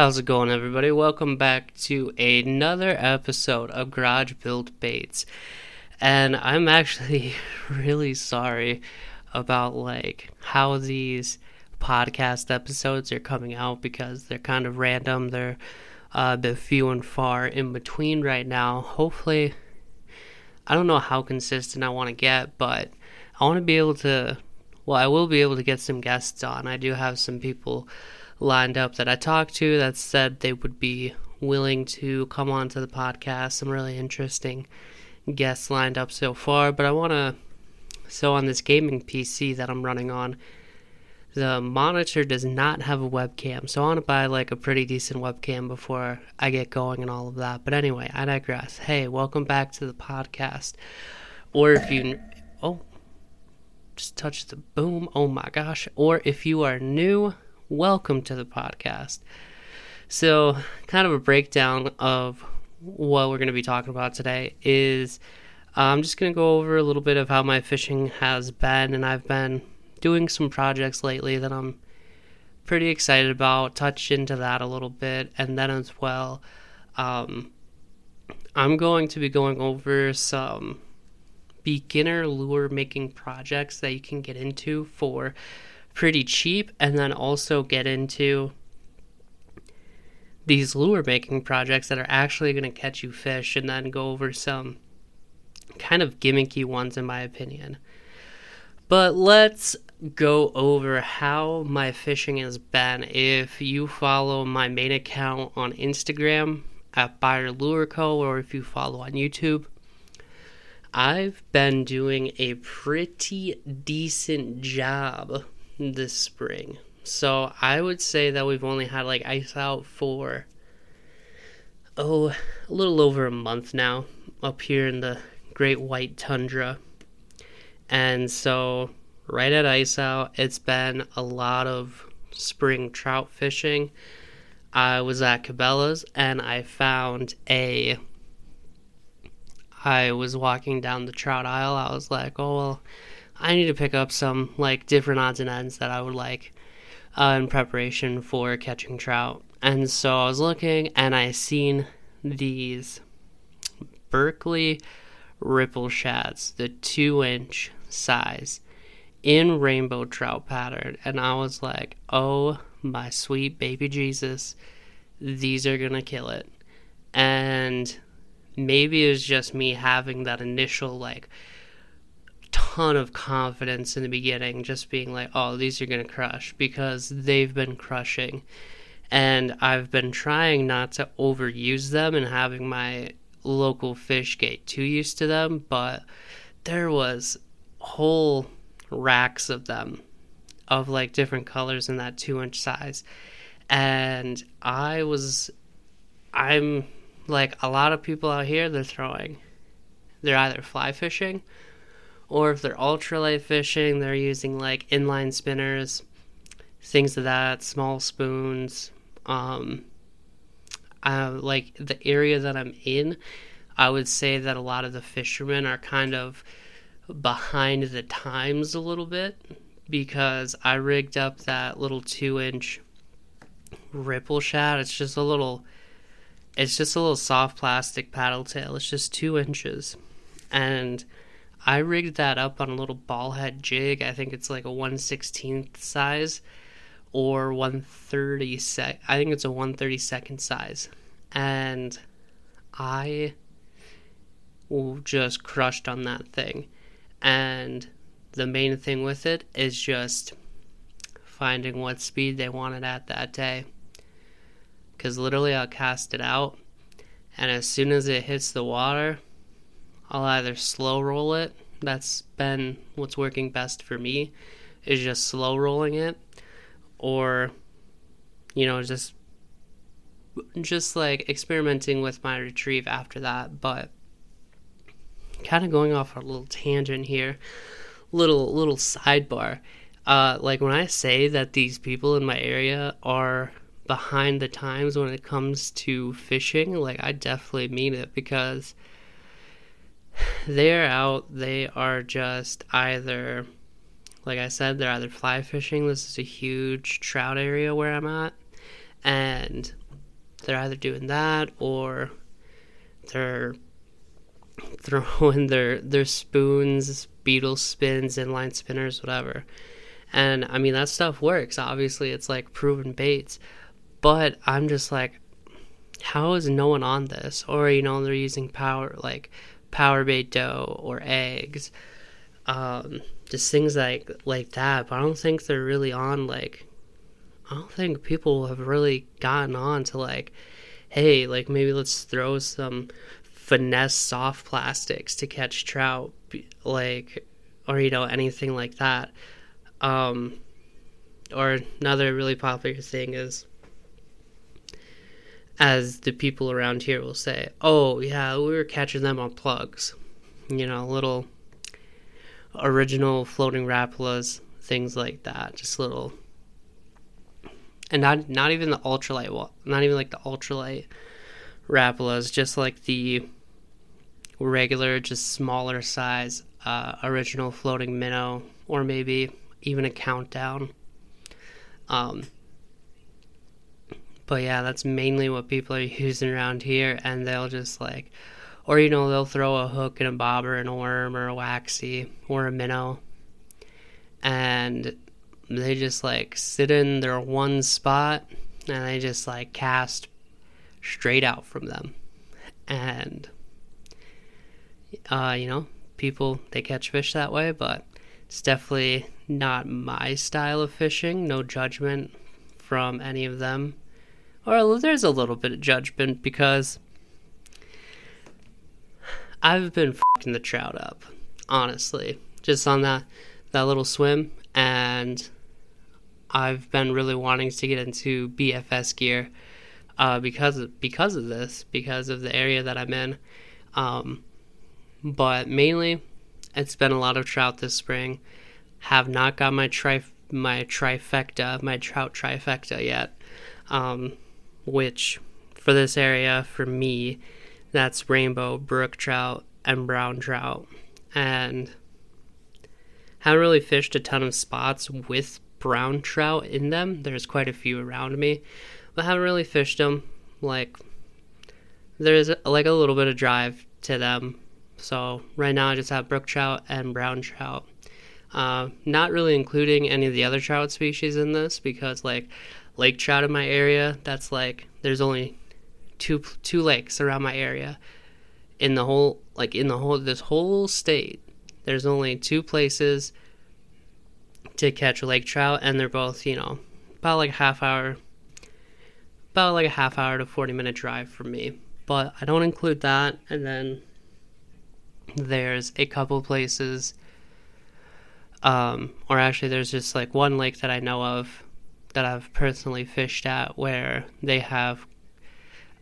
How's it going, everybody? Welcome back to another episode of Garage Built Baits. And I'm actually really sorry about like how these podcast episodes are coming out because they're kind of random. They're uh, a bit few and far in between right now. Hopefully, I don't know how consistent I want to get, but I want to be able to. Well, I will be able to get some guests on. I do have some people lined up that I talked to that said they would be willing to come on to the podcast. Some really interesting guests lined up so far, but I want to. So, on this gaming PC that I'm running on, the monitor does not have a webcam. So, I want to buy like a pretty decent webcam before I get going and all of that. But anyway, I digress. Hey, welcome back to the podcast. Or if you. Oh, just touch the boom. Oh my gosh. Or if you are new, welcome to the podcast. So, kind of a breakdown of what we're going to be talking about today is I'm just going to go over a little bit of how my fishing has been, and I've been doing some projects lately that I'm pretty excited about. Touch into that a little bit, and then as well, um, I'm going to be going over some beginner lure making projects that you can get into for pretty cheap and then also get into these lure making projects that are actually going to catch you fish and then go over some kind of gimmicky ones in my opinion. But let's go over how my fishing has been. If you follow my main account on Instagram at Beyer Lure Co. or if you follow on YouTube, I've been doing a pretty decent job this spring. So I would say that we've only had like ice out for oh a little over a month now up here in the Great White Tundra. And so right at ice out, it's been a lot of spring trout fishing. I was at Cabela's and I found a I was walking down the trout aisle. I was like, "Oh well, I need to pick up some like different odds and ends that I would like uh, in preparation for catching trout. And so I was looking and I seen these Berkley ripple shads, the two inch size in rainbow trout pattern. And I was like, oh my sweet baby Jesus, these are gonna kill it. And maybe it was just me having that initial like ton of confidence in the beginning, just being like, oh, these are going to crush because they've been crushing. And I've been trying not to overuse them and having my local fish get too used to them, but there was whole racks of them of like different colors in that two inch size. And I was, I'm like a lot of people out here, they're throwing, they're either fly fishing or if they're ultralight fishing, they're using like inline spinners, things of that, small spoons. Um, uh, like the area that I'm in, I would say that a lot of the fishermen are kind of behind the times a little bit because I rigged up that little two inch ripple shad. It's just a little, it's just a little soft plastic paddle tail. It's just two inches. And I rigged that up on a little ball head jig. I think it's like a 116th size or 130 sec. I think it's a 132nd size. And I just crushed on that thing. And the main thing with it is just finding what speed they wanted at that day. Because literally, I'll cast it out, and as soon as it hits the water, I'll either slow roll it. That's been what's working best for me is just slow rolling it or you know just just like experimenting with my retrieve after that but kind of going off a little tangent here little little sidebar uh like when i say that these people in my area are behind the times when it comes to fishing like i definitely mean it because they're out. They are just either, like I said, they're either fly fishing. This is a huge trout area where I'm at, and they're either doing that or they're throwing their their spoons, beetle spins, inline spinners, whatever. And I mean that stuff works. Obviously, it's like proven baits. But I'm just like, how is no one on this? Or you know, they're using power like power bait dough or eggs, um, just things like like that. But I don't think they're really on like. I don't think people have really gotten on to like, hey, like maybe let's throw some finesse soft plastics to catch trout, like, or you know anything like that. Um, or another really popular thing is as the people around here will say, "Oh yeah, we were catching them on plugs," you know, little original floating Rapalas, things like that, just little, and not not even the ultralight, not even like the ultralight Rapalas, just like the regular, just smaller size uh, original floating minnow, or maybe even a countdown. Um, but yeah, that's mainly what people are using around here, and they'll just like, or you know, they'll throw a hook and a bobber and a worm or a waxy or a minnow, and they just like sit in their one spot and they just like cast straight out from them, and uh, you know, people they catch fish that way, but it's definitely not my style of fishing. No judgment from any of them or there's a little bit of judgment because I've been fucking the trout up, honestly, just on that that little swim, and I've been really wanting to get into BFS gear uh, because of, because of this, because of the area that I'm in. Um, but mainly, it's been a lot of trout this spring. Have not got my tri my trifecta, my trout trifecta yet. Um, which for this area, for me, that's rainbow, brook trout, and brown trout. And haven't really fished a ton of spots with brown trout in them. There's quite a few around me, but haven't really fished them. Like, there's like a little bit of drive to them. So right now I just have brook trout and brown trout. Uh, not really including any of the other trout species in this because like lake trout in my area. That's like there's only two two lakes around my area. In the whole like in the whole this whole state, there's only two places to catch lake trout, and they're both you know about like a half hour, about like a half hour to forty minute drive from me. But I don't include that, and then there's a couple places um, or actually there's just like one lake that I know of that I've personally fished at where they have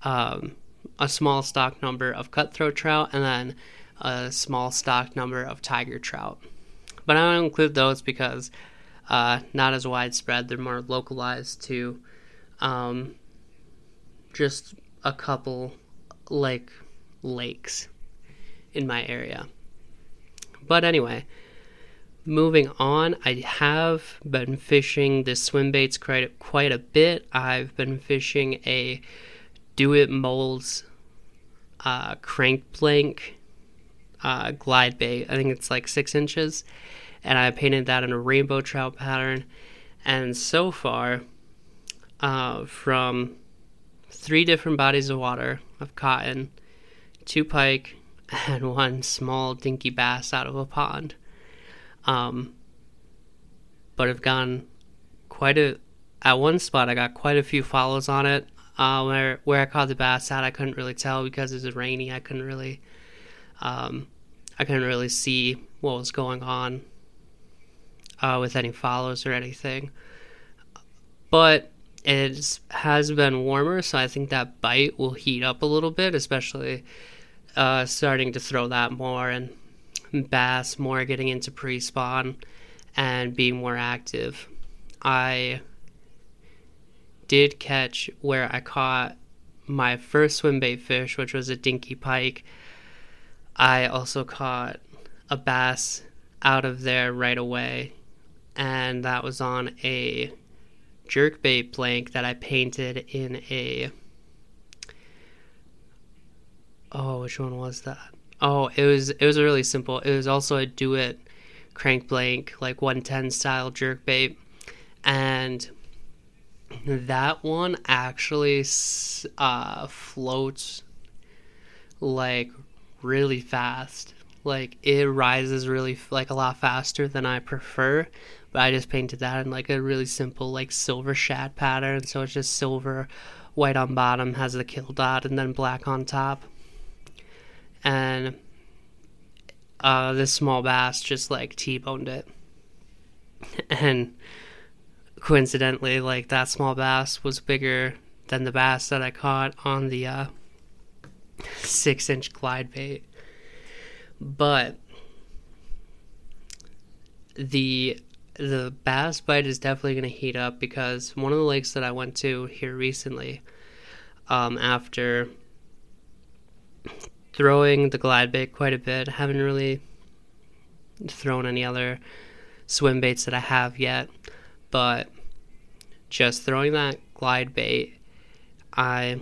um, a small stock number of cutthroat trout and then a small stock number of tiger trout. But I don't include those because uh, not as widespread. They're more localized to um, just a couple like lakes in my area. But anyway, moving on, I have been fishing the swim baits quite, quite a bit. I've been fishing a Do It Molds uh, crank blank uh, glide bait. I think it's like six inches. And I painted that in a rainbow trout pattern. And so far, uh, from three different bodies of water of cotton, two pike, and one small dinky bass out of a pond. Um, but I've gotten quite a at one spot. I got quite a few follows on it. Uh, where where I caught the bass at, I couldn't really tell because it was rainy. I couldn't really, um, I couldn't really see what was going on uh, with any follows or anything. But it has been warmer, so I think that bite will heat up a little bit, especially uh, starting to throw that more and bass more getting into pre spawn and being more active. I did catch where I caught my first swim bait fish, which was a dinky pike. I also caught a bass out of there right away, and that was on a jerk bait blank that I painted in a oh, which one was that? Oh, it was it was really simple. It was also a do it crank blank like 110 style jerk bait, and that one actually uh, floats like really fast. Like it rises really like a lot faster than I prefer. But I just painted that in like a really simple like silver shad pattern. So it's just silver, white on bottom, has the kill dot, and then black on top. And uh, this small bass just like T-boned it. And coincidentally, like that small bass was bigger than the bass that I caught on the uh, six inch glide bait. But the the bass bite is definitely going to heat up because one of the lakes that I went to here recently, um, after throwing the glide bait quite a bit, haven't really thrown any other swim baits that I have yet, but just throwing that glide bait, I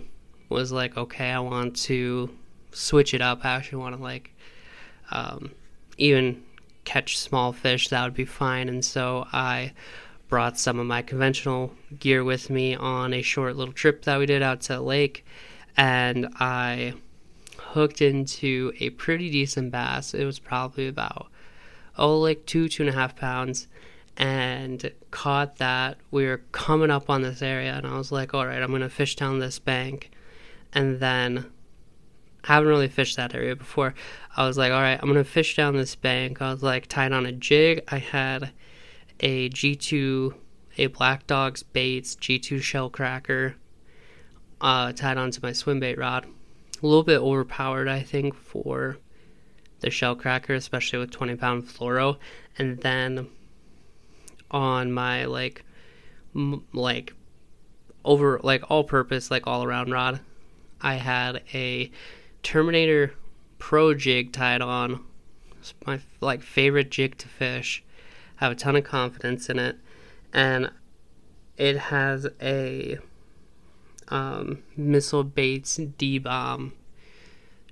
was like, okay, I want to switch it up. I actually want to like um, even catch small fish. That would be fine. And so I brought some of my conventional gear with me on a short little trip that we did out to the lake, and I hooked into a pretty decent bass. It was probably about oh like two two and a half pounds and caught that we were coming up on this area and i was like all right i'm gonna fish down this bank and then I haven't really fished that area before. I was like, all right, I'm gonna fish down this bank. I was like tied on a jig. I had a G2, a Black Dogs Baits G2 shell cracker uh, tied onto my swim bait rod. A little bit overpowered, I think, for the shell cracker, especially with 20 pound fluoro. And then on my like, m- like over like all purpose, like all around rod, I had a Terminator Pro jig tied on. It's my like favorite jig to fish. I have a ton of confidence in it, and it has a um, missile baits D bomb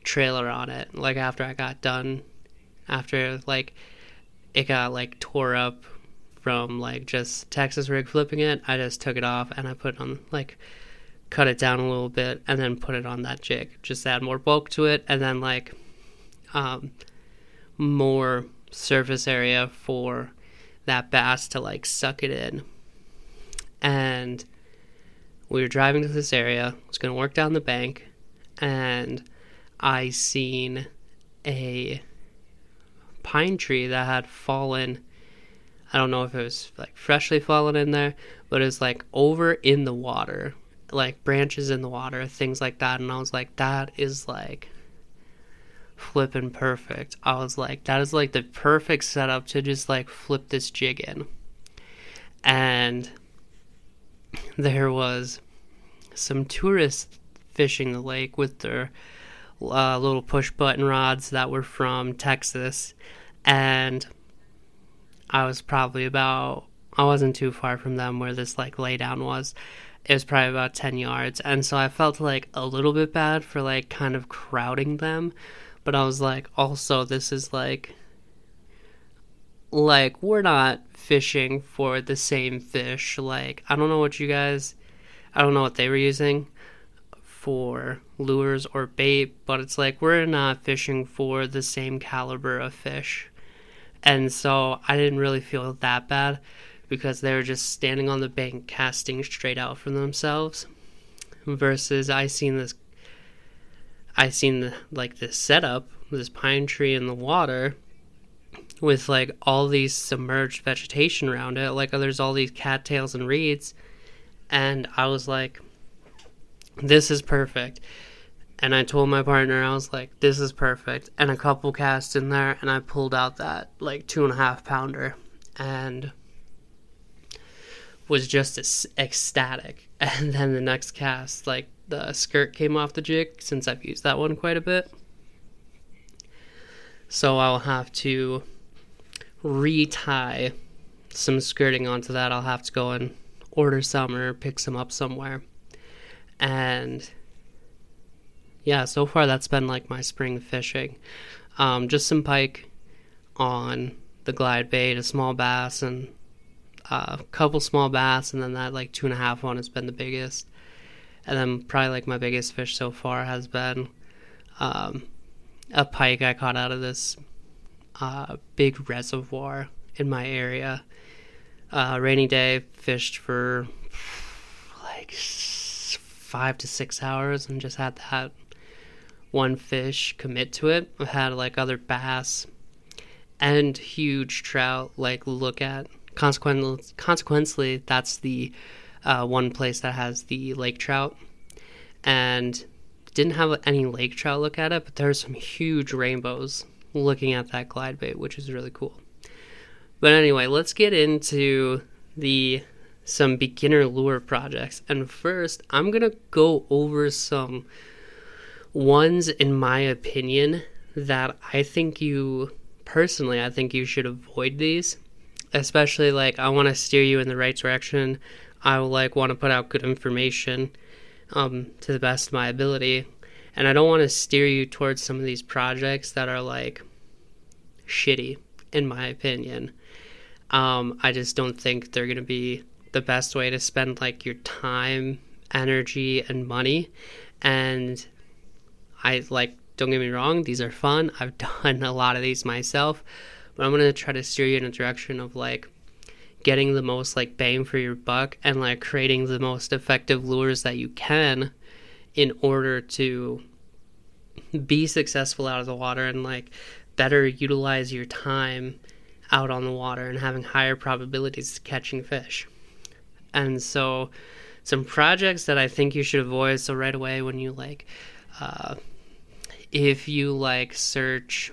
trailer on it. Like after I got done, after like it got like tore up from like just Texas rig flipping it, I just took it off and I put on like cut it down a little bit, and then put it on that jig. Just add more bulk to it, and then like um, more surface area for that bass to like suck it in. And we were driving to this area. I was gonna work down the bank, and I seen a pine tree that had fallen. I don't know if it was like freshly fallen in there, but it was like over in the water like branches in the water, things like that. And I was like, that is like flipping perfect. I was like, that is like the perfect setup to just like flip this jig in. And there was some tourists fishing the lake with their uh, little push button rods that were from Texas. And I was probably about, I wasn't too far from them where this like laydown was. It was probably about 10 yards. And so i felt like a little bit bad for like kind of crowding them. But i was like also this is like like we're not fishing for the same fish. Like i don't know what you guys i don't know what they were using for lures or bait but it's like we're not fishing for the same caliber of fish. And so i didn't really feel that bad because they were just standing on the bank casting straight out from themselves versus I seen this I seen the, like this setup this pine tree in the water with like all these submerged vegetation around it like there's all these cattails and reeds and I was like this is perfect and I told my partner I was like this is perfect and a couple casts in there and I pulled out that like two and a half pounder and was just ecstatic. And then the next cast, like the skirt came off the jig since I've used that one quite a bit. So I'll have to retie some skirting onto that. I'll have to go and order some or pick some up somewhere. And yeah, so far that's been like my spring fishing. Um, just some pike on the glide bait, a small bass, and a couple small bass, and then that like two and a half one has been the biggest. And then probably like my biggest fish so far has been um, a pike I caught out of this uh, big reservoir in my area. Uh, rainy day, fished for like five to six hours and just had that one fish commit to it. I've had like other bass and huge trout like look at. Consequently, consequently that's the uh, one place that has the lake trout, and didn't have any lake trout look at it, but there's some huge rainbows looking at that glide bait, which is really cool. But anyway, let's get into the some beginner lure projects. And first, I'm going to go over some ones in my opinion that I think you personally I think you should avoid these. Especially like I want to steer you in the right direction. I like want to put out good information um, to the best of my ability. And I don't want to steer you towards some of these projects that are like shitty, in my opinion. Um, I just don't think they're going to be the best way to spend like your time, energy, and money. And I like, don't get me wrong, these are fun. I've done a lot of these myself, but I'm going to try to steer you in a direction of like getting the most like bang for your buck and like creating the most effective lures that you can in order to be successful out of the water and like better utilize your time out on the water and having higher probabilities of catching fish. And so, some projects that I think you should avoid. So, right away, when you like, uh, if you like search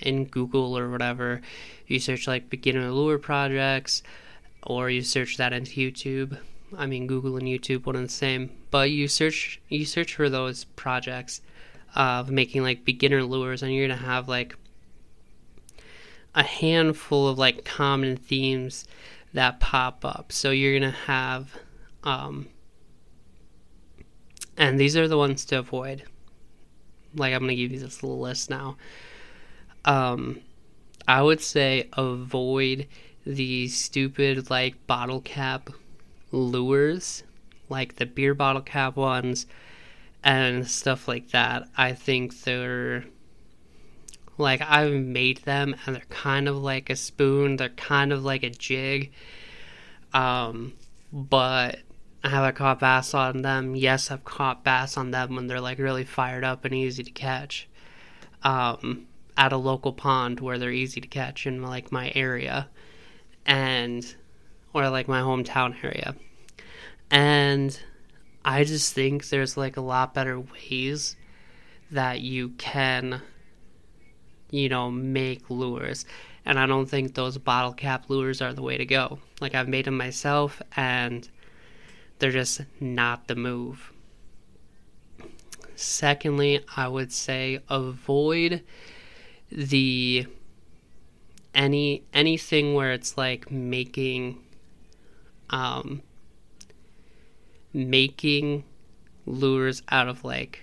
in Google or whatever, you search like beginner lure projects, or you search that into YouTube. I mean, Google and YouTube, one and the same. But you search you search for those projects of making like beginner lures, and you're gonna have like a handful of like common themes that pop up. So you're gonna have, um, and these are the ones to avoid. Like I'm gonna give you this little list now. Um, I would say avoid the stupid like bottle cap lures, like the beer bottle cap ones and stuff like that. I think they're like I've made them and they're kind of like a spoon, they're kind of like a jig. Um but have I caught bass on them? Yes, I've caught bass on them when they're like really fired up and easy to catch. Um at a local pond where they're easy to catch in like my area and or like my hometown area. And I just think there's like a lot better ways that you can, you know, make lures. And I don't think those bottle cap lures are the way to go. Like, I've made them myself, and they're just not the move. Secondly, I would say avoid the any anything where it's like making um making lures out of like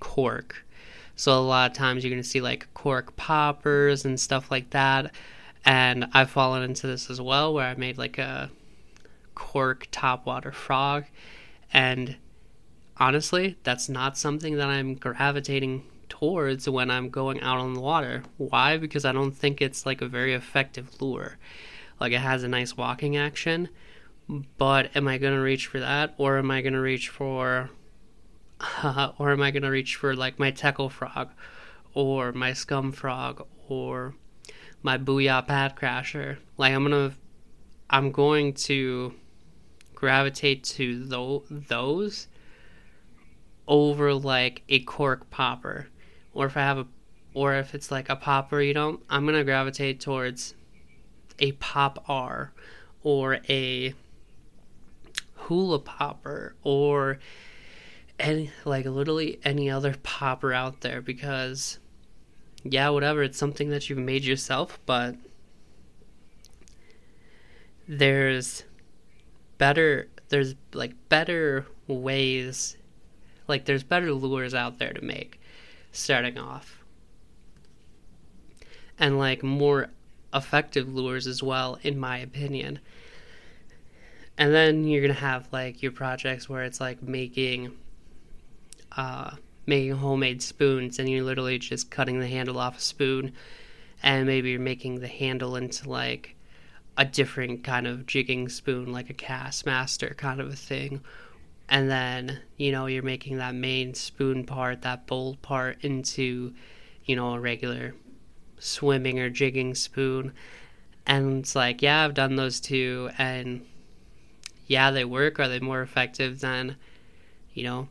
cork. So a lot of times you're going to see like cork poppers and stuff like that. And I've fallen into this as well where I made like a cork topwater frog. And honestly, that's not something that I'm gravitating towards when I'm going out on the water. Why? Because I don't think it's like a very effective lure. Like it has a nice walking action, but am I going to reach for that or am I going to reach for uh, or am I going to reach for like my Teckel frog or my scum frog or my booyah pad crasher? Like I'm to I'm going to gravitate to th- those over like a cork popper or if I have a or if it's like a popper, you know, I'm to gravitate towards a Pop-R or a hula popper or any like literally any other popper out there because yeah whatever it's something that you've made yourself but there's better there's like better ways Like there's better lures out there to make starting off. And like more effective lures as well in my opinion. And then you're to have like your projects where it's like making uh making homemade spoons and you're literally just cutting the handle off a spoon and maybe you're making the handle into like a different kind of jigging spoon like a Kastmaster kind of a thing. And then you know you're making that main spoon part that bowl part into you know a regular swimming or jigging spoon. And it's like yeah i've done those too and yeah they work are they more effective than you know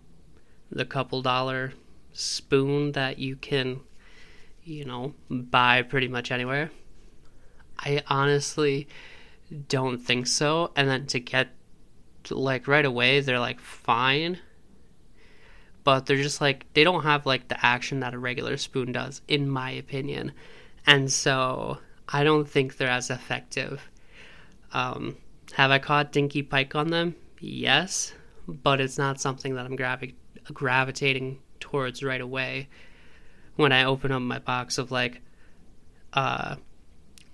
the couple dollar spoon that you can, you know, buy pretty much anywhere? I honestly don't think so. And then to get, like, right away, they're like fine. But they're just like, they don't have like the action that a regular spoon does, in my opinion. And so I don't think they're as effective. Um, have I caught dinky pike on them? Yes, but it's not something that I'm gravi- gravitating towards right away when I open up my box of like uh,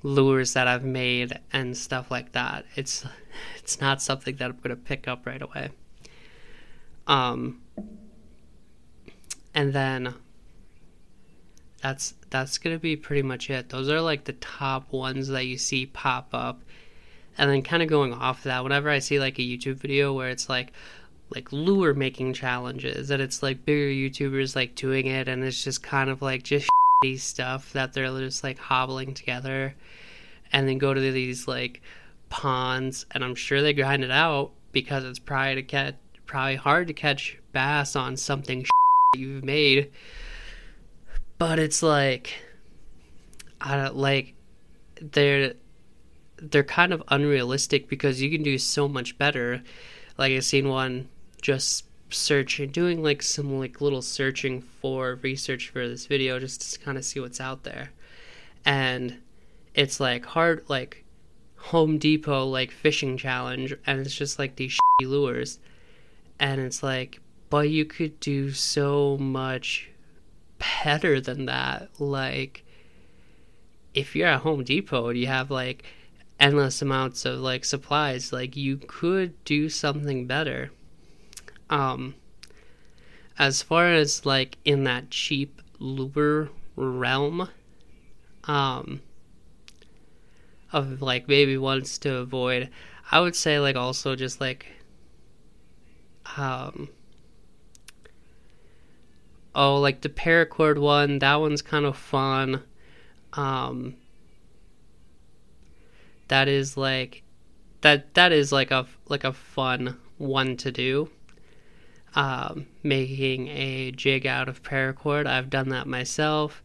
lures that I've made and stuff like that. It's it's not something that I'm gonna pick up right away. Um, and then that's that's gonna be pretty much it. Those are like the top ones that you see pop up. And then kind of going off that, whenever I see like a YouTube video where it's like, like lure making challenges and it's like bigger youtubers like doing it and it's just kind of like just stuff that they're just like hobbling together and then go to these like ponds and i'm sure they grind it out because it's probably to catch probably hard to catch bass on something you've made. But it's like i don't like they're they're kind of unrealistic because you can do so much better like I've seen one just searching, doing like some like little searching for research for this video just to kind of see what's out there. And it's like hard, like Home Depot like fishing challenge, and it's just like these lures. And it's like, but you could do so much better than that. Like, if you're at Home Depot and you have like endless amounts of like supplies, like you could do something better. Um, as far as like in that cheap lure realm, um, of like maybe ones to avoid, I would say like also just like, um, oh like the paracord one, that one's kind of fun. Um, that is like that that is like a like a fun one to do um, making a jig out of paracord. I've done that myself.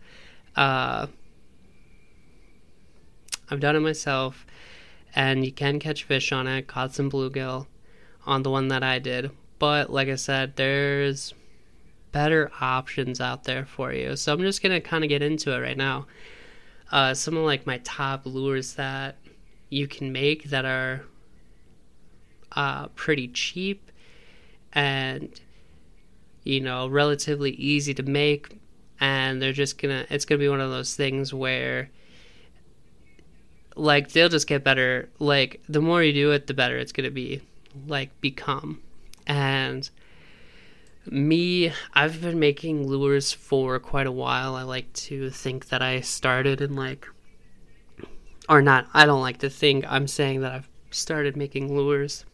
Uh, I've done it myself, and you can catch fish on it. Caught some bluegill on the one that I did, but like I said, there's better options out there for you. So I'm just gonna kind of get into it right now. Uh, some of like my top lures that you can make that are uh, pretty cheap and you know relatively easy to make. And they're just gonna it's gonna be one of those things where like they'll just get better. Like the more you do it the better it's gonna be like become. And me i've been making lures for quite a while. I like to think that i started in like or not i don't like to think i'm saying that i've started making lures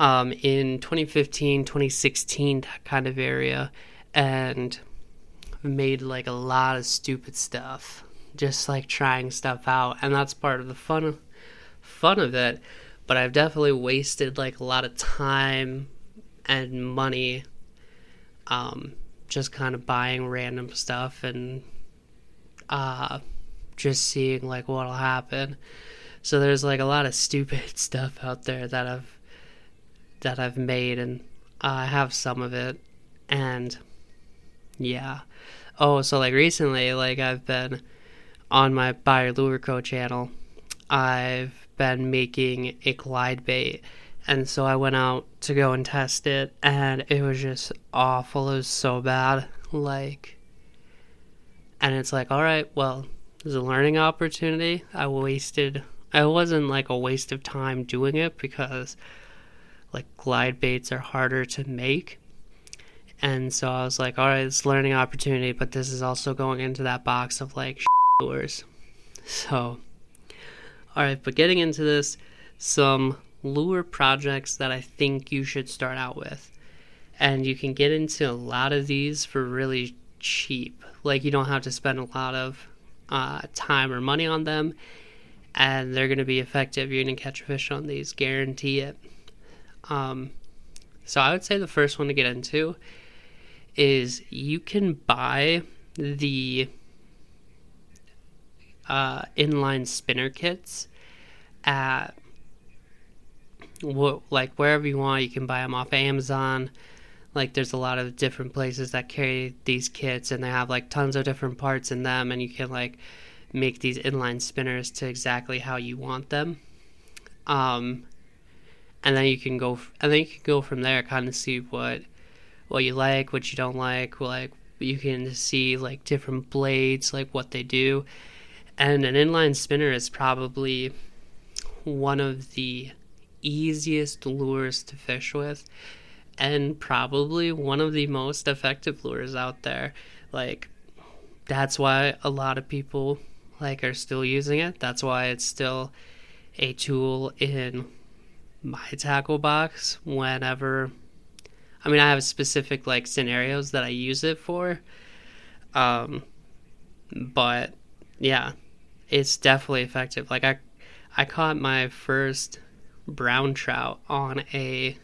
um, in 2015, 2016, that kind of area, and made like a lot of stupid stuff, just like trying stuff out, and that's part of the fun, fun of it. But I've definitely wasted like a lot of time and money, um, just kind of buying random stuff and uh, just seeing like what'll happen. So there's like a lot of stupid stuff out there that I've that I've made, and I have some of it, and yeah. Oh, so like recently, like I've been on my Beyer Lure Co channel, I've been making a glide bait And so I went out to go and test it, and it was just awful. It was so bad. Like, and it's like, all right, well, there's a learning opportunity. I wasted, I wasn't like a waste of time doing it because like glide baits are harder to make. And so I was like, all right, it's learning opportunity, but this is also going into that box of like lures. So, all right, but getting into this, some lure projects that I think you should start out with. And you can get into a lot of these for really cheap. Like, you don't have to spend a lot of uh, time or money on them, and they're going to be effective. You're going to catch a fish on these, guarantee it. Um, so, I would say the first one to get into is you can buy the uh, inline spinner kits at what like wherever you want. You can buy them off Amazon. Like there's a lot of different places that carry these kits, and they have like tons of different parts in them, and you can like make these inline spinners to exactly how you want them. Um, and then you can go, and then you can go from there, kind of see what what you like, what you don't like, like you can see like different blades, like what they do. And an inline spinner is probably one of the easiest lures to fish with and probably one of the most effective lures out there. Like that's why a lot of people like are still using it. That's why it's still a tool in my tackle box whenever I mean I have specific like scenarios that I use it for. Um but yeah, it's definitely effective. Like I I caught my first brown trout on a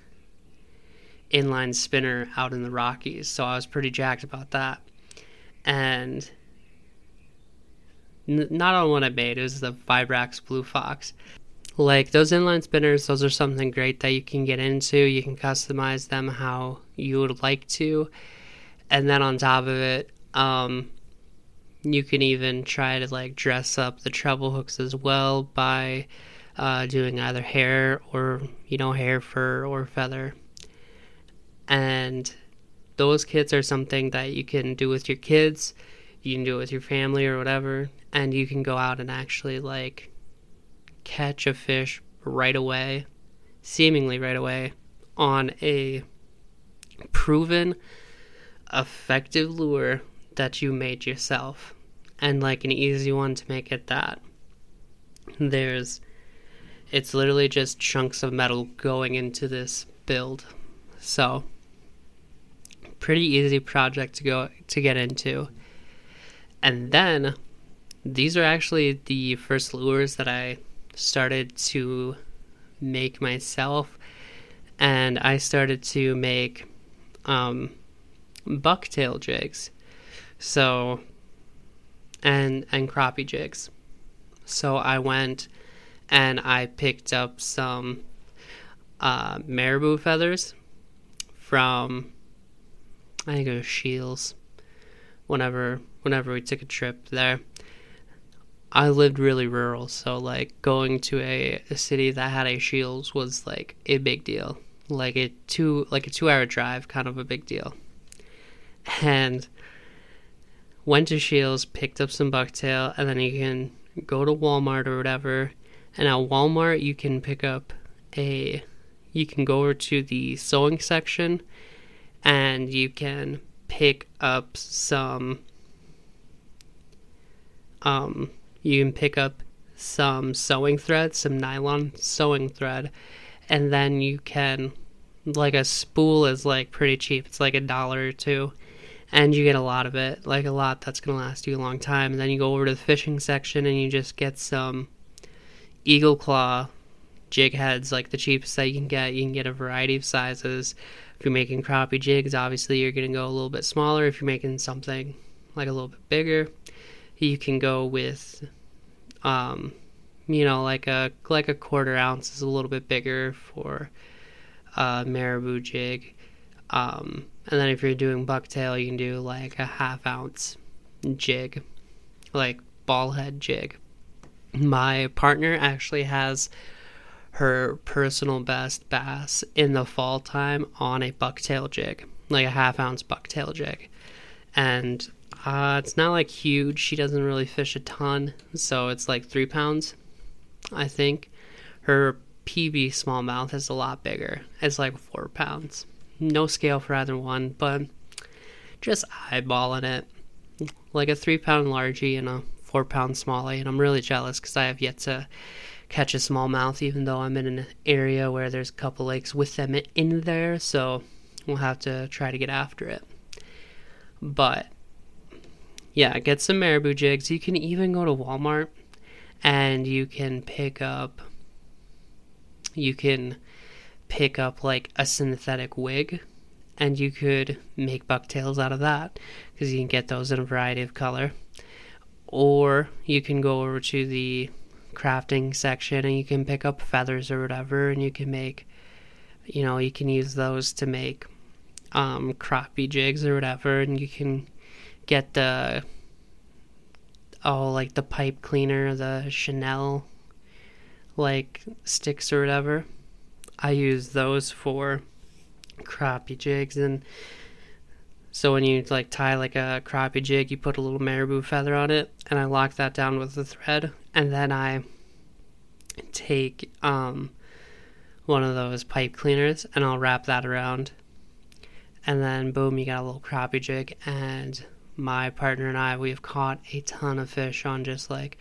inline spinner out in the Rockies, so I was pretty jacked about that. And n- not on what I made, it was the Vibrax Blue Fox. Like those inline spinners, those are something great that you can get into. You can customize them how you would like to. And then on top of it, um, you can even try to like dress up the treble hooks as well by uh, doing either hair or you know hair, fur, or feather. And those kits are something that you can do with your kids. You can do it with your family or whatever, and you can go out and actually like catch a fish right away, seemingly right away, on a proven effective lure that you made yourself and like an easy one to make it that. There's it's literally just chunks of metal going into this build. So pretty easy project to go to get into. And then these are actually the first lures that I started to make myself and I started to make um, bucktail jigs. So and and crappie jigs. So I went and I picked up some uh, marabou feathers from I think it was Scheels. Whenever whenever we took a trip there, I lived really rural, so like going to a, a city that had a Scheels was like a big deal, like a two like a two hour drive, kind of a big deal. And went to Scheels, picked up some bucktail, and then you can go to Walmart or whatever. And at Walmart, you can pick up a, you can go over to the sewing section, and you can pick up some, um, you can pick up some sewing thread, some nylon sewing thread, and then you can, like a spool is like pretty cheap. It's like a dollar or two and you get a lot of it, like a lot that's to last you a long time. And then you go over to the fishing section and you just get some eagle claw jig heads, like the cheapest that you can get. You can get a variety of sizes. If you're making crappie jigs, obviously you're going to go a little bit smaller. If you're making something like a little bit bigger, you can go with, um, you know, like a like a quarter ounce is a little bit bigger for a marabou jig. Um, and then if you're doing bucktail, you can do like a half ounce jig, like ball head jig. My partner actually has her personal best bass in the fall time on a bucktail jig, like a half ounce bucktail jig. And uh, it's not like huge. She doesn't really fish a ton, so it's like three pounds, I think. Her PB smallmouth is a lot bigger. It's like four pounds. No scale for either one, but just eyeballing it. Like a three pound largie and a four pound smallie, and I'm really jealous because I have yet to catch a smallmouth, even though I'm in an area where there's a couple lakes with them in there, so we'll have to try to get after it. But yeah, get some marabou jigs. You can even go to Walmart and you can pick up you can pick up like a synthetic wig and you could make bucktails out of that because you can get those in a variety of color or you can go over to the crafting section and you can pick up feathers or whatever and you can make you know you can use those to make um, crappie jigs or whatever and you can get the oh like the pipe cleaner the chenille like sticks or whatever. I use those for crappie jigs and so when you like tie like a crappie jig you put a little marabou feather on it and i lock that down with the thread and then i take um one of those pipe cleaners and i'll wrap that around and then boom you got a little crappie jig and my partner and I, we've caught a ton of fish on just like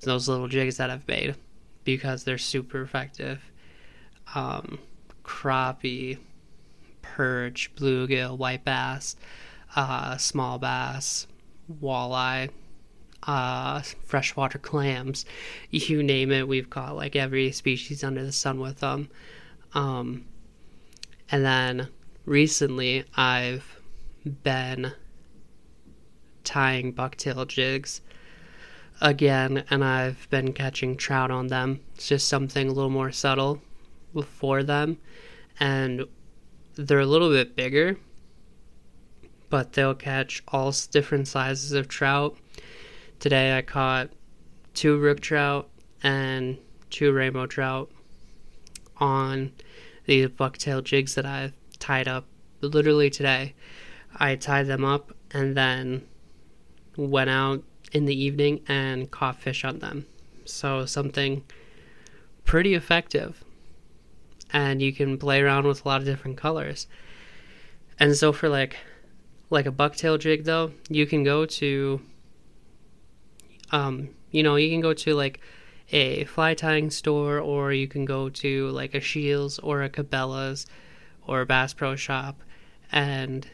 those little jigs that I've made because they're super effective. Um, crappie, perch, bluegill, white bass, uh, small bass, walleye, uh, freshwater clams, you name it, we've caught like every species under the sun with them. Um, and then recently I've been tying bucktail jigs again, and I've been catching trout on them. It's just something a little more subtle for them, and they're a little bit bigger, but they'll catch all different sizes of trout. Today I caught two brook trout and two rainbow trout on these bucktail jigs that I've tied up literally today. I tied them up and then went out in the evening and caught fish on them. So something pretty effective. And you can play around with a lot of different colors. And so for like like a bucktail jig though, you can go to um you know, you can go to like a fly tying store or you can go to like a Scheels or a Cabela's or a Bass Pro Shop and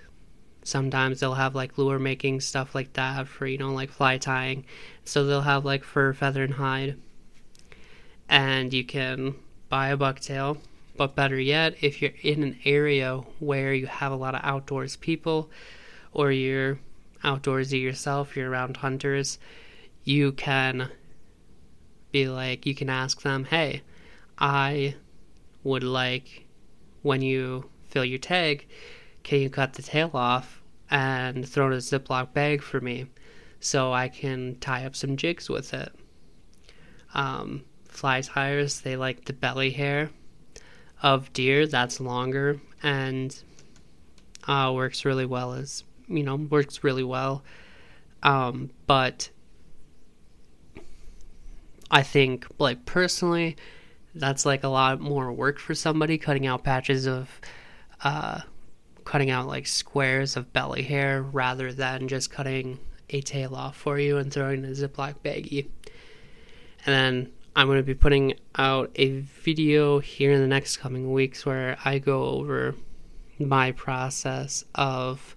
sometimes they'll have like lure making stuff like that for you know like fly tying. So they'll have like fur feather and hide. And you can buy a bucktail but better yet if you're in an area where you have a lot of outdoors people or you're outdoorsy yourself you're around hunters you can be like you can ask them hey i would like when you fill your tag can you cut the tail off and throw it in a Ziploc bag for me so I can tie up some jigs with it? Um, fly tyers, they like the belly hair of deer that's longer and uh, works really well as you know works really well um, but i think like personally that's like a lot more work for somebody cutting out patches of uh, cutting out like squares of belly hair rather than just cutting a tail off for you and throwing in a Ziploc baggie. And then I'm going to be putting out a video here in the next coming weeks where I go over my process of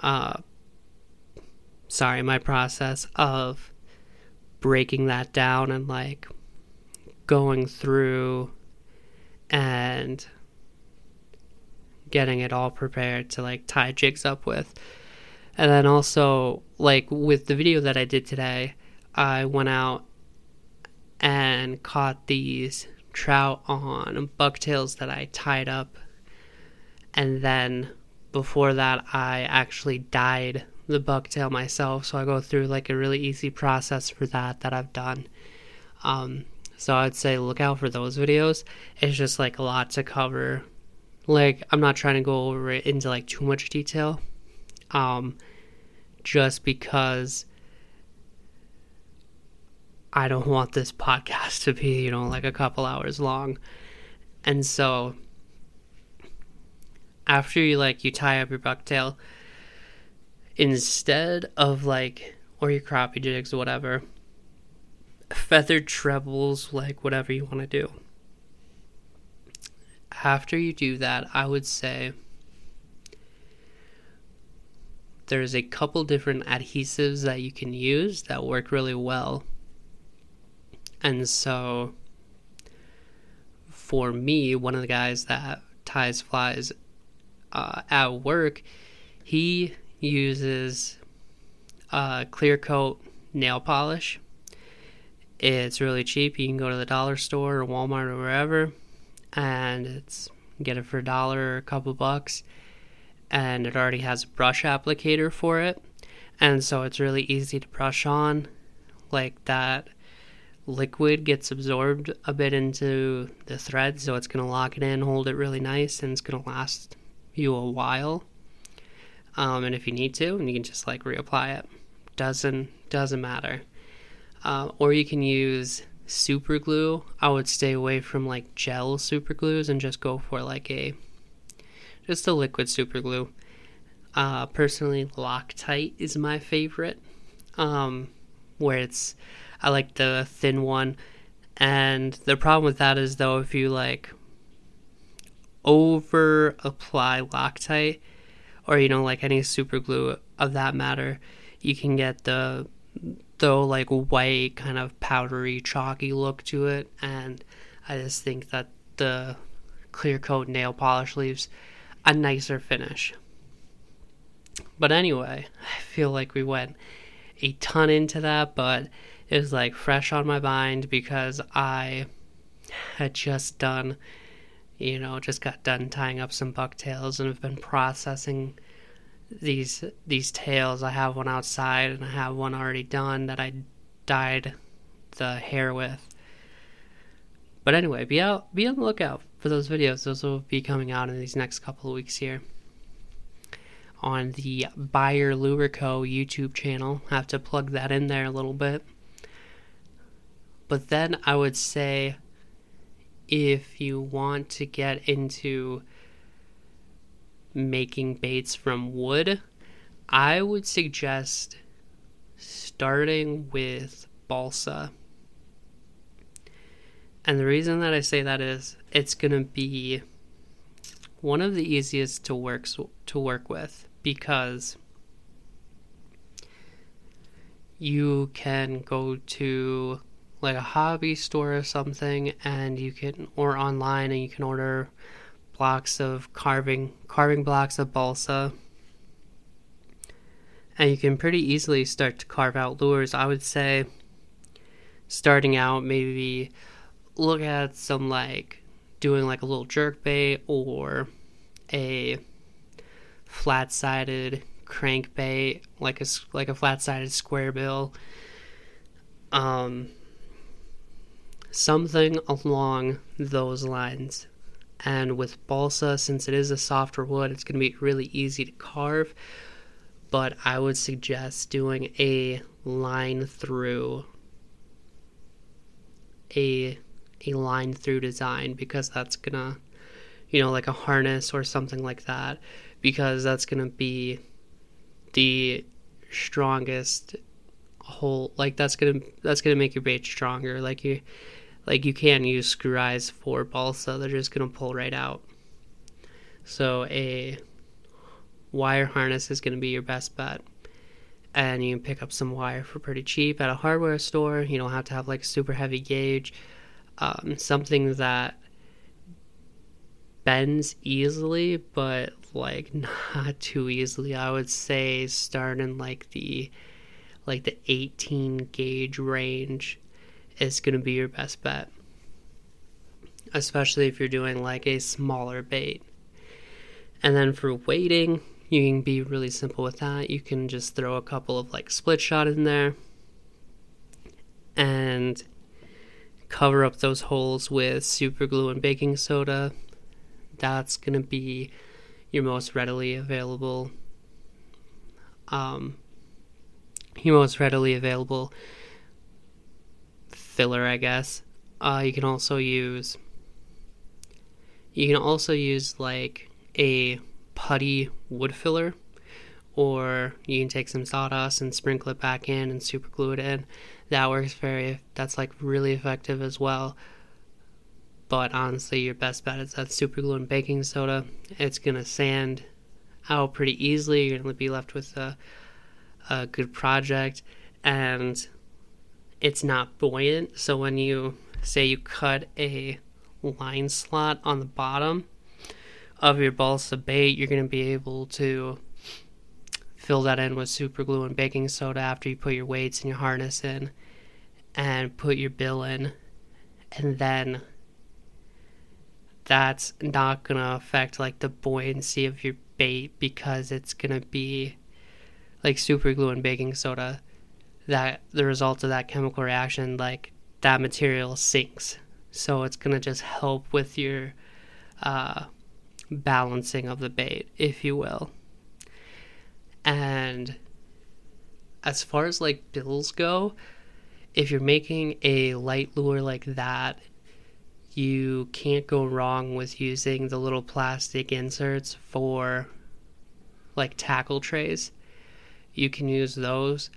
uh sorry, my process of breaking that down and like going through and getting it all prepared to like tie jigs up with. And then also, like with the video that I did today, I went out and caught these trout on bucktails that I tied up. And then before that, I actually dyed the bucktail myself. So I go through like a really easy process for that that I've done. Um, So I'd say look out for those videos. It's just like a lot to cover. Like I'm not trying to go over it into like too much detail. Um just because I don't want this podcast to be, you know, like a couple hours long. And so after you like you tie up your bucktail, instead of like or your crappie jigs whatever, feathered trebles, like whatever you want to do. After you do that, I would say there's a couple different adhesives that you can use that work really well. And so for me, one of the guys that ties flies uh, at work, he uses uh, clear coat nail polish. It's really cheap. You can go to the dollar store or Walmart or wherever, and it's get it for a dollar or a couple bucks. And it already has a brush applicator for it, and so it's really easy to brush on. Like that liquid gets absorbed a bit into the thread, so it's gonna lock it in, hold it really nice, and it's gonna last you a while. Um, and if you need to, and you can just like reapply it. Doesn't doesn't matter. Uh, or you can use super glue. I would stay away from like gel super glues and just go for like a just a liquid super glue. Uh, personally, Loctite is my favorite. Um, where it's I like the thin one, and the problem with that is though if you like over apply Loctite or you know like any super glue of that matter, you can get the though like white kind of powdery chalky look to it and I just think that the clear coat nail polish leaves a nicer finish. But anyway, I feel like we went a ton into that, but it was like fresh on my mind because I had just done you know, just got done tying up some bucktails and have been processing these these tails. I have one outside and I have one already done that I dyed the hair with. But anyway, be out be on the lookout for those videos. Those will be coming out in these next couple of weeks here. On the Beyer Lure Co YouTube channel. have to plug that in there a little bit. But then I would say if you want to get into making baits from wood, I would suggest starting with balsa. And the reason that I say that is it's going to be one of the easiest to work to work with because you can go to like a hobby store or something and you can or online and you can order blocks of carving carving blocks of balsa. And you can pretty easily start to carve out lures. I would say starting out maybe look at some like doing like a little jerk bait or a flat-sided crankbait like a like a flat-sided square bill. Um something along those lines. And with balsa, since it is a softer wood, it's going to be really easy to carve. But I would suggest doing a line through a a line through design because that's gonna you know like a harness or something like that because that's gonna be the strongest whole like that's gonna that's gonna make your bait stronger like you like you can use screw eyes for balsa, they're just gonna pull right out. So a wire harness is gonna be your best bet. And you can pick up some wire for pretty cheap at a hardware store. You don't have to have like a super heavy gauge. Um, something that bends easily, but like not too easily. I would say start in like the like the 18 gauge range is going to be your best bet. Especially if you're doing like a smaller bait. And then for weighting, you can be really simple with that. You can just throw a couple of like split shot in there and cover up those holes with super glue and baking soda. That's going to be your most readily available um, your most readily available filler, I guess. Uh, you can also use you can also use like a putty wood filler, or you can take some sawdust and sprinkle it back in and super glue it in. That works very. That's like really effective as well. But honestly, your best bet is that super glue and baking soda. It's gonna sand out pretty easily. You're gonna be left with a, a good project, and it's not buoyant. So when you say you cut a line slot on the bottom of your balsa bait, you're going to be able to fill that in with super glue and baking soda after you put your weights and your harness in and put your bill in. And then that's not going to affect like the buoyancy of your bait because it's going to be like super glue and baking soda that the result of that chemical reaction like that material sinks so it's going to just help with your uh, balancing of the bait, if you will. And as far as like bills go, if you're making a light lure like that, you can't go wrong with using the little plastic inserts for like tackle trays. You can use those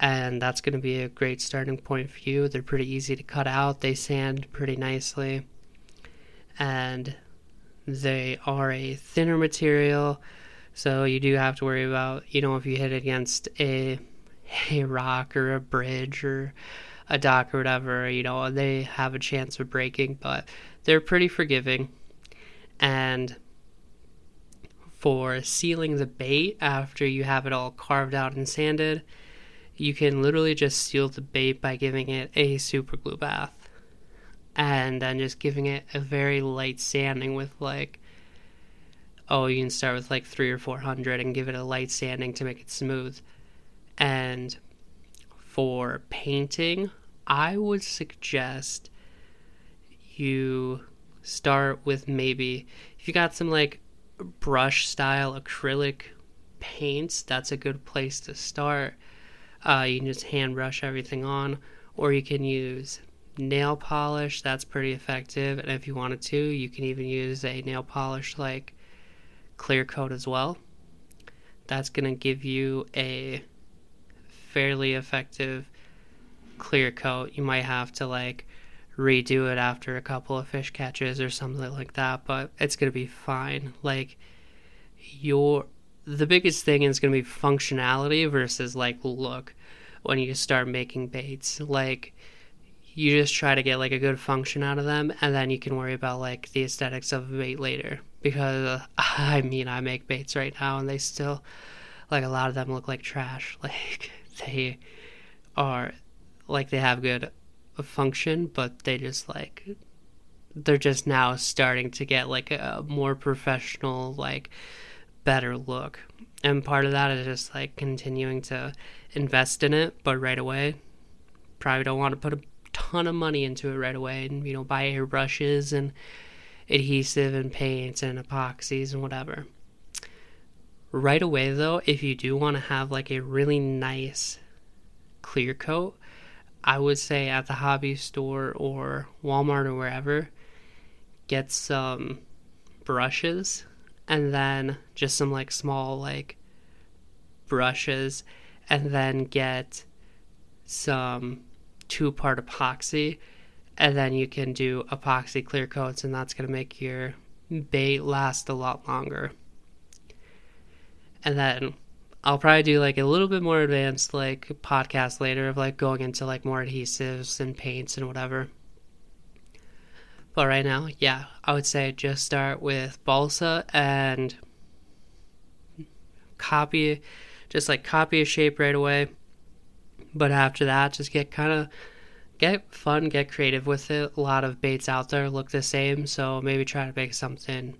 and that's going to be a great starting point for you. They're pretty easy to cut out, they sand pretty nicely, and they are a thinner material, so you do have to worry about, you know, if you hit against a, a rock or a bridge or a dock or whatever, you know, they have a chance of breaking, but they're pretty forgiving. And for sealing the bait after you have it all carved out and sanded, you can literally just seal the bait by giving it a super glue bath. And then just giving it a very light sanding with like oh you can start with like three or four hundred and give it a light sanding to make it smooth. And for painting i would suggest you start with maybe if you got some like brush style acrylic paints that's a good place to start uh, you can just hand brush everything on, or you can use nail polish. That's pretty effective. And if you wanted to, you can even use a nail polish like clear coat as well. That's going to give you a fairly effective clear coat. You might have to like redo it after a couple of fish catches or something like that, but it's going to be fine. Like your the biggest thing is going to be functionality versus like look when you start making baits. Like you just try to get like a good function out of them and then you can worry about like the aesthetics of a bait later because uh, I mean I make baits right now and they still like a lot of them look like trash. Like they are like they have good function but they just like they're just now starting to get like a more professional like better look. And part of that is just like continuing to invest in it, but right away, probably don't want to put a ton of money into it right away and, you know, buy airbrushes and adhesive and paints and epoxies and whatever. Right away, though, if you do want to have like a really nice clear coat, I would say at the hobby store or Walmart or wherever, get some brushes and then just some like small like brushes and then get some two part epoxy and then you can do epoxy clear coats and that's going to make your bait last a lot longer. And then i'll probably do like a little bit more advanced like podcast later of like going into like more adhesives and paints and whatever but right now, yeah, I would say just start with balsa and copy, just like copy a shape right away. But after that, just get kind of get fun, get creative with it. A lot of baits out there look the same, so maybe try to make something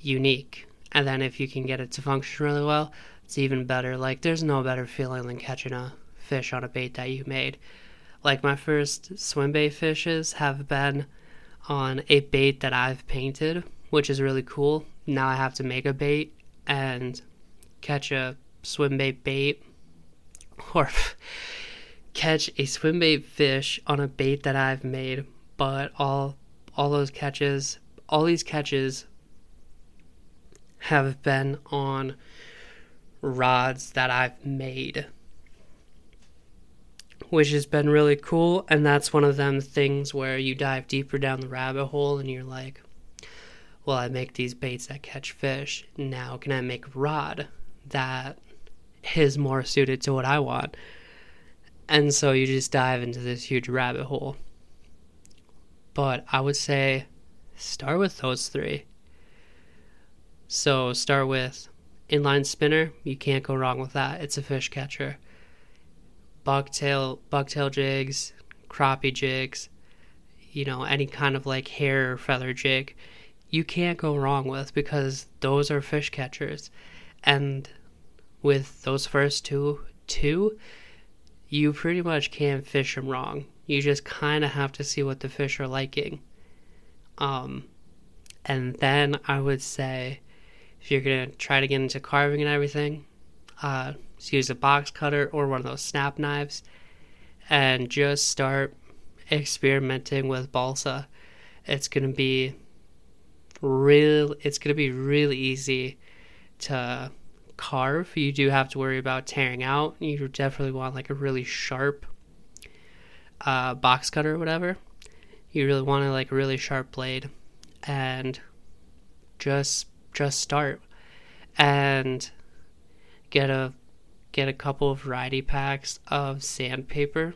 unique. And then if you can get it to function really well, it's even better. Like there's no better feeling than catching a fish on a bait that you made. Like my first swim bait fishes have been on a bait that I've painted, which is really cool. Now I have to make a bait and catch a swim bait bait or catch a swim bait fish on a bait that I've made, but all all those catches, all these catches have been on rods that I've made. Which has been really cool, and that's one of them things where you dive deeper down the rabbit hole and you're like, well, I make these baits that catch fish. Now, can I make a rod that is more suited to what I want? And so you just dive into this huge rabbit hole. But I would say start with those three. So start with inline spinner. You can't go wrong with that. It's a fish catcher. Bucktail, bucktail jigs, crappie jigs, you know, any kind of like hair or feather jig, you can't go wrong with because those are fish catchers. And with those first two, two, you pretty much can't fish them wrong. You just kind of have to see what the fish are liking. Um, and then I would say, if you're gonna try to get into carving and everything, uh, use a box cutter or one of those snap knives, and just start experimenting with balsa. It's gonna be real. It's gonna be really easy to carve, you do have to worry about tearing out. You definitely want like a really sharp uh, box cutter or whatever. You really want to like a really sharp blade, and just just start and get a get a couple of variety packs of sandpaper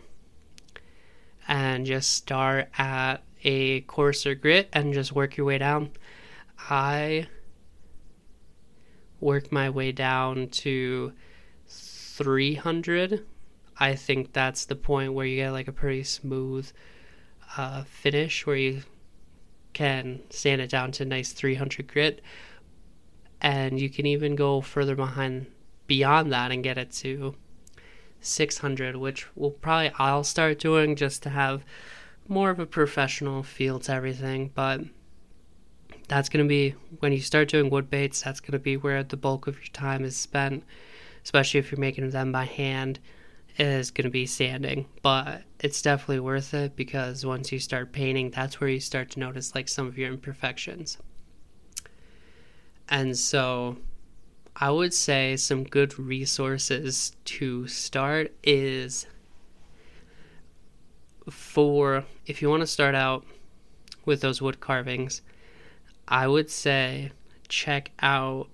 and just start at a coarser grit and just work your way down. I work my way down to 300. I think that's the point where you get like a pretty smooth uh, finish where you can sand it down to nice 300 grit. And you can even go further behind beyond that and get it to 600, which will probably I'll start doing just to have more of a professional feel to everything. But that's going to be when you start doing wood baits that's going to be where the bulk of your time is spent especially if you're making them by hand is going to be sanding but it's definitely worth it because once you start painting that's where you start to notice like some of your imperfections and so i would say some good resources to start is for if you want to start out with those wood carvings I would say check out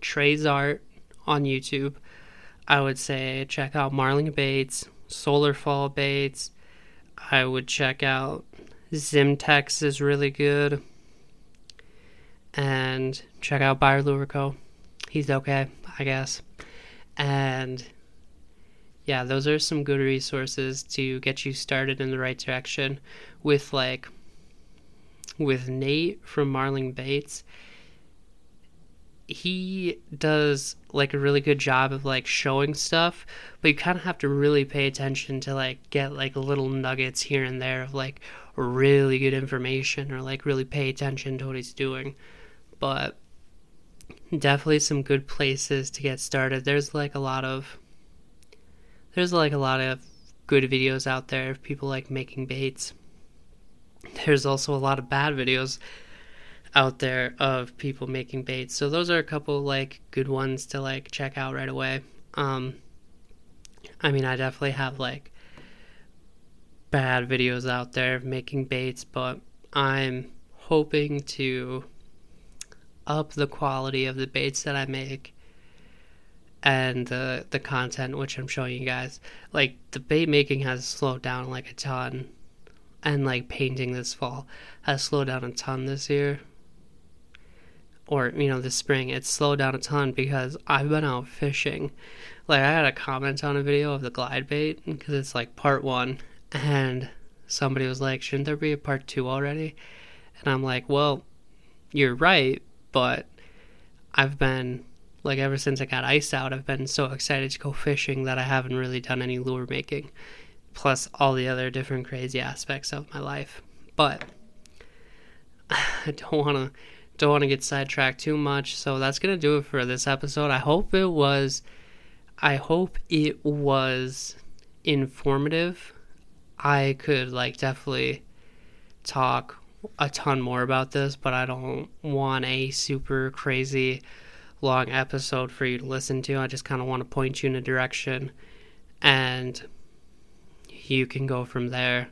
Trey's art on YouTube. I would say check out Marling Bates, Solar Fall Baits. I would check out Zimtex is really good. And check out Beyer Lure Co. He's okay, I guess. And yeah, those are some good resources to get you started in the right direction with like with Nate from Marling Bates. he does like a really good job of like showing stuff, but you kind of have to really pay attention to like get like little nuggets here and there of like really good information or like really pay attention to what he's doing. But definitely some good places to get started. There's like a lot of there's like a lot of good videos out there of people like making baits there's also a lot of bad videos out there of people making baits. So those are a couple like good ones to like check out right away. Um I mean, I definitely have like bad videos out there of making baits, but I'm hoping to up the quality of the baits that I make and the the content which I'm showing you guys. Like the bait making has slowed down like a ton. And like painting this fall has slowed down a ton this year. Or you know this spring it's slowed down a ton because i've been out fishing. Like i had a comment on a video of the glide bait because it's like part one. And somebody was like shouldn't there be a part two already? And i'm like well you're right but i've been like ever since i got iced out i've been so excited to go fishing that i haven't really done any lure making plus all the other different crazy aspects of my life. But I don't want to don't want to get sidetracked too much. So that's going to do it for this episode. I hope it was I hope it was informative. I could like definitely talk a ton more about this, but I don't want a super crazy long episode for you to listen to. I just kind of want to point you in a direction and you can go from there.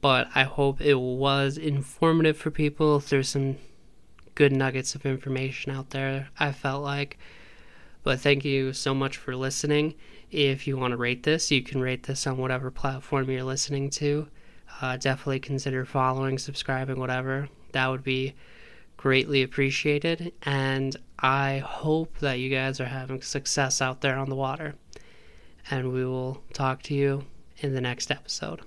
But I hope it was informative for people. There's some good nuggets of information out there, I felt like. But thank you so much for listening. If you want to rate this, you can rate this on whatever platform you're listening to. Uh, definitely consider following, subscribing, whatever. That would be greatly appreciated. And I hope that you guys are having success out there on the water. And we will talk to you in the next episode.